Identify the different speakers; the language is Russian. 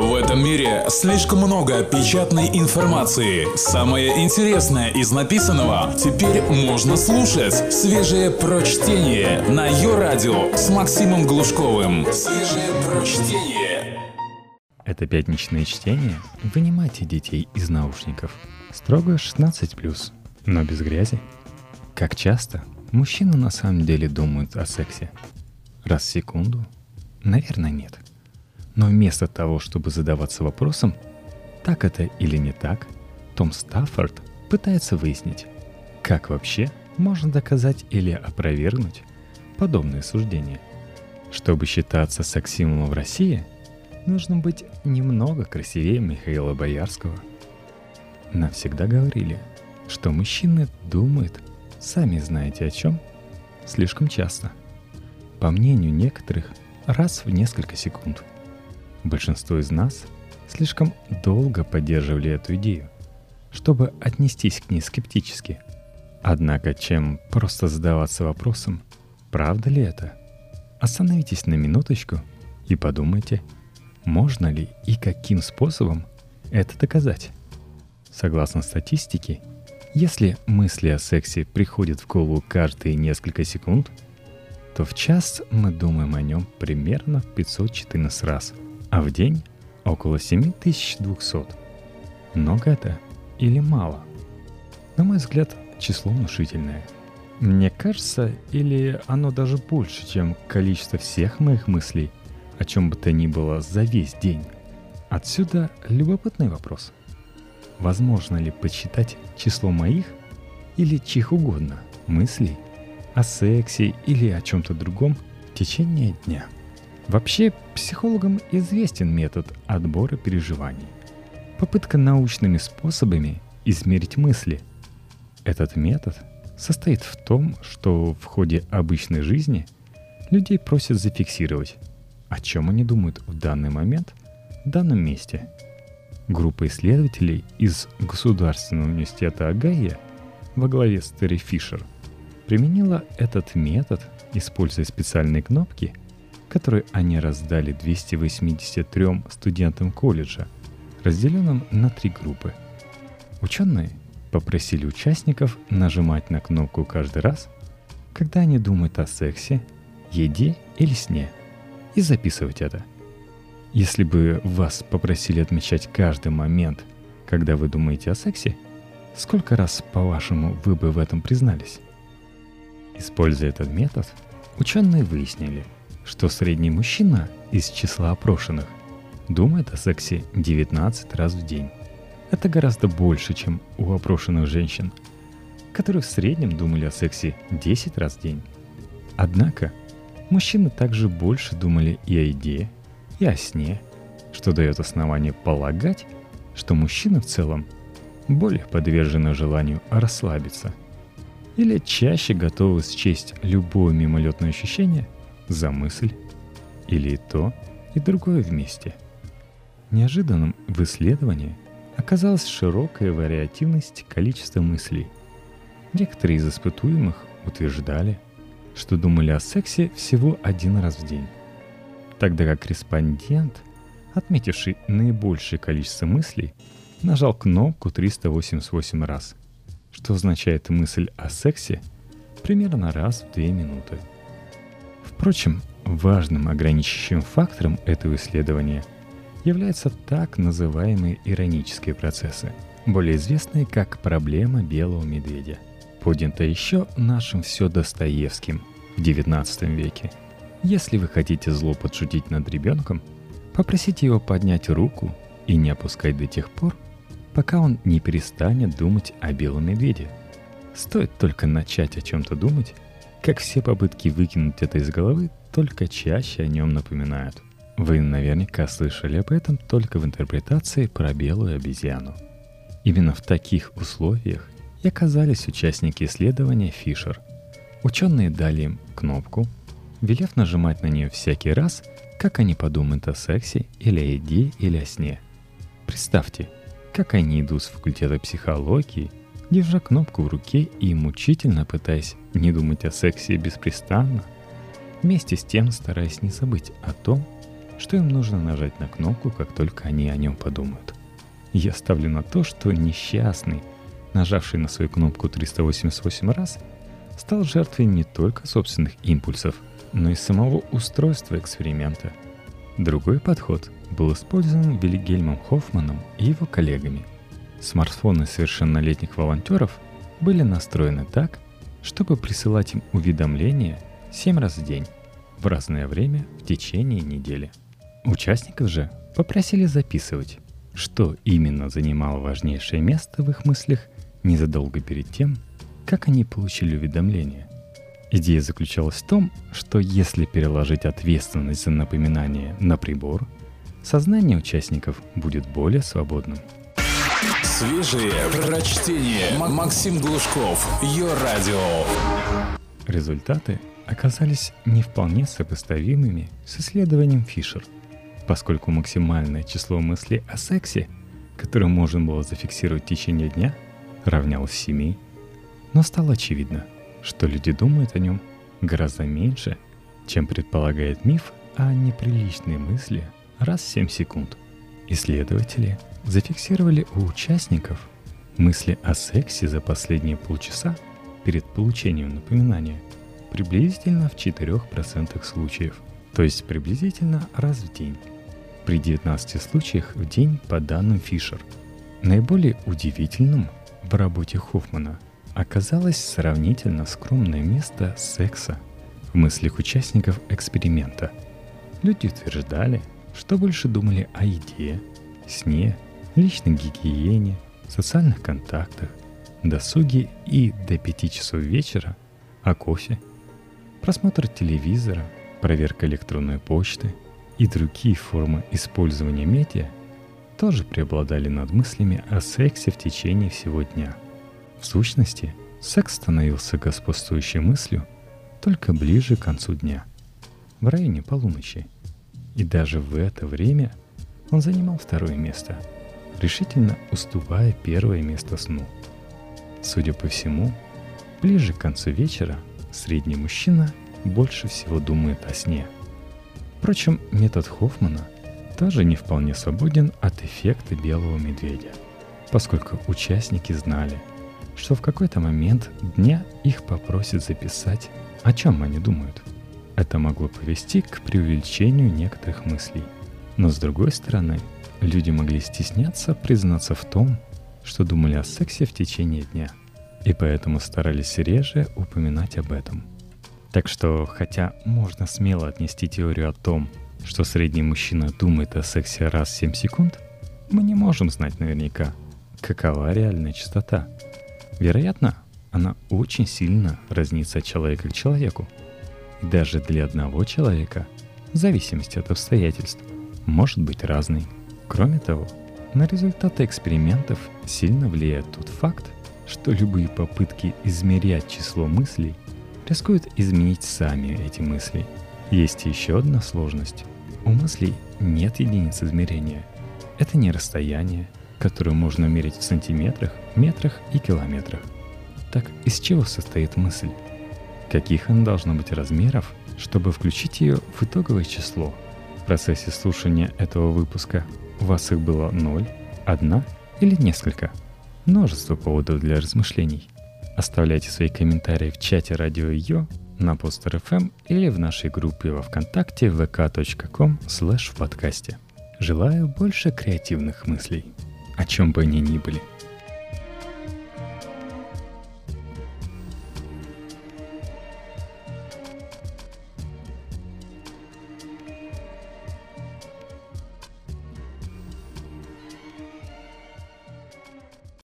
Speaker 1: В этом мире слишком много печатной информации. Самое интересное из написанного теперь можно слушать. Свежее прочтение на ее радио с Максимом Глушковым. Свежее прочтение.
Speaker 2: Это пятничное чтение. Вынимайте детей из наушников. Строго 16+, но без грязи. Как часто мужчины на самом деле думают о сексе? Раз в секунду? Наверное, нет. Но вместо того, чтобы задаваться вопросом, так это или не так, Том Стаффорд пытается выяснить, как вообще можно доказать или опровергнуть подобные суждения. Чтобы считаться сексимом в России, нужно быть немного красивее Михаила Боярского. Нам всегда говорили, что мужчины думают, сами знаете о чем, слишком часто. По мнению некоторых, раз в несколько секунд – Большинство из нас слишком долго поддерживали эту идею, чтобы отнестись к ней скептически. Однако, чем просто задаваться вопросом, правда ли это, остановитесь на минуточку и подумайте, можно ли и каким способом это доказать. Согласно статистике, если мысли о сексе приходят в голову каждые несколько секунд, то в час мы думаем о нем примерно 514 раз – а в день около 7200. Много это или мало? На мой взгляд, число внушительное. Мне кажется, или оно даже больше, чем количество всех моих мыслей, о чем бы то ни было за весь день. Отсюда любопытный вопрос. Возможно ли подсчитать число моих или чьих угодно мыслей о сексе или о чем-то другом в течение дня? Вообще, психологам известен метод отбора переживаний. Попытка научными способами измерить мысли. Этот метод состоит в том, что в ходе обычной жизни людей просят зафиксировать, о чем они думают в данный момент в данном месте. Группа исследователей из Государственного университета Агая во главе с Терри Фишер применила этот метод, используя специальные кнопки – который они раздали 283 студентам колледжа, разделенным на три группы. Ученые попросили участников нажимать на кнопку каждый раз, когда они думают о сексе, еде или сне, и записывать это. Если бы вас попросили отмечать каждый момент, когда вы думаете о сексе, сколько раз, по-вашему, вы бы в этом признались? Используя этот метод, ученые выяснили – что средний мужчина из числа опрошенных думает о сексе 19 раз в день. Это гораздо больше, чем у опрошенных женщин, которые в среднем думали о сексе 10 раз в день. Однако, мужчины также больше думали и о еде, и о сне, что дает основание полагать, что мужчины в целом более подвержены желанию расслабиться или чаще готовы счесть любое мимолетное ощущение – за мысль или и то, и другое вместе. Неожиданным в исследовании оказалась широкая вариативность количества мыслей. Некоторые из испытуемых утверждали, что думали о сексе всего один раз в день, тогда как респондент, отметивший наибольшее количество мыслей, нажал кнопку 388 раз, что означает мысль о сексе примерно раз в 2 минуты – Впрочем, важным ограничивающим фактором этого исследования являются так называемые иронические процессы, более известные как проблема белого медведя, поднята еще нашим все Достоевским в XIX веке. Если вы хотите зло подшутить над ребенком, попросите его поднять руку и не опускать до тех пор, пока он не перестанет думать о белом медведе. Стоит только начать о чем-то думать, как все попытки выкинуть это из головы только чаще о нем напоминают. Вы наверняка слышали об этом только в интерпретации про белую обезьяну. Именно в таких условиях и оказались участники исследования Фишер. Ученые дали им кнопку, велев нажимать на нее всякий раз, как они подумают о сексе или о еде или о сне. Представьте, как они идут с факультета психологии держа кнопку в руке и мучительно пытаясь не думать о сексе беспрестанно, вместе с тем стараясь не забыть о том, что им нужно нажать на кнопку, как только они о нем подумают. Я ставлю на то, что несчастный, нажавший на свою кнопку 388 раз, стал жертвой не только собственных импульсов, но и самого устройства эксперимента. Другой подход был использован Вильгельмом Хоффманом и его коллегами. Смартфоны совершеннолетних волонтеров были настроены так, чтобы присылать им уведомления 7 раз в день, в разное время в течение недели. Участников же попросили записывать, что именно занимало важнейшее место в их мыслях незадолго перед тем, как они получили уведомление. Идея заключалась в том, что если переложить ответственность за напоминание на прибор, сознание участников будет более свободным.
Speaker 1: Свежие прочтение. Максим Глушков. Ее радио.
Speaker 2: Результаты оказались не вполне сопоставимыми с исследованием Фишер, поскольку максимальное число мыслей о сексе, которое можно было зафиксировать в течение дня, равнялось 7, но стало очевидно, что люди думают о нем гораздо меньше, чем предполагает миф о неприличной мысли раз в 7 секунд. Исследователи зафиксировали у участников мысли о сексе за последние полчаса перед получением напоминания приблизительно в 4% случаев, то есть приблизительно раз в день. При 19 случаях в день по данным Фишер. Наиболее удивительным в работе Хоффмана оказалось сравнительно скромное место секса в мыслях участников эксперимента. Люди утверждали, что больше думали о еде, сне, личной гигиене, социальных контактах, досуге и до 5 часов вечера о кофе, просмотр телевизора, проверка электронной почты и другие формы использования медиа тоже преобладали над мыслями о сексе в течение всего дня. В сущности, секс становился господствующей мыслью только ближе к концу дня, в районе полуночи. И даже в это время он занимал второе место, решительно уступая первое место сну. Судя по всему, ближе к концу вечера средний мужчина больше всего думает о сне. Впрочем, метод Хоффмана тоже не вполне свободен от эффекта белого медведя, поскольку участники знали, что в какой-то момент дня их попросят записать, о чем они думают. Это могло повести к преувеличению некоторых мыслей – но с другой стороны, люди могли стесняться признаться в том, что думали о сексе в течение дня, и поэтому старались реже упоминать об этом. Так что, хотя можно смело отнести теорию о том, что средний мужчина думает о сексе раз в 7 секунд, мы не можем знать наверняка, какова реальная частота. Вероятно, она очень сильно разнится от человека к человеку. И даже для одного человека, в зависимости от обстоятельств, может быть разной. Кроме того, на результаты экспериментов сильно влияет тот факт, что любые попытки измерять число мыслей рискуют изменить сами эти мысли. Есть еще одна сложность. У мыслей нет единиц измерения. Это не расстояние, которое можно мерить в сантиметрах, метрах и километрах. Так из чего состоит мысль? Каких она должна быть размеров, чтобы включить ее в итоговое число – процессе слушания этого выпуска у вас их было ноль, одна или несколько. Множество поводов для размышлений. Оставляйте свои комментарии в чате радио Йо, на Постер FM эм или в нашей группе во Вконтакте vk.com slash в подкасте. Желаю больше креативных мыслей, о чем бы они ни были –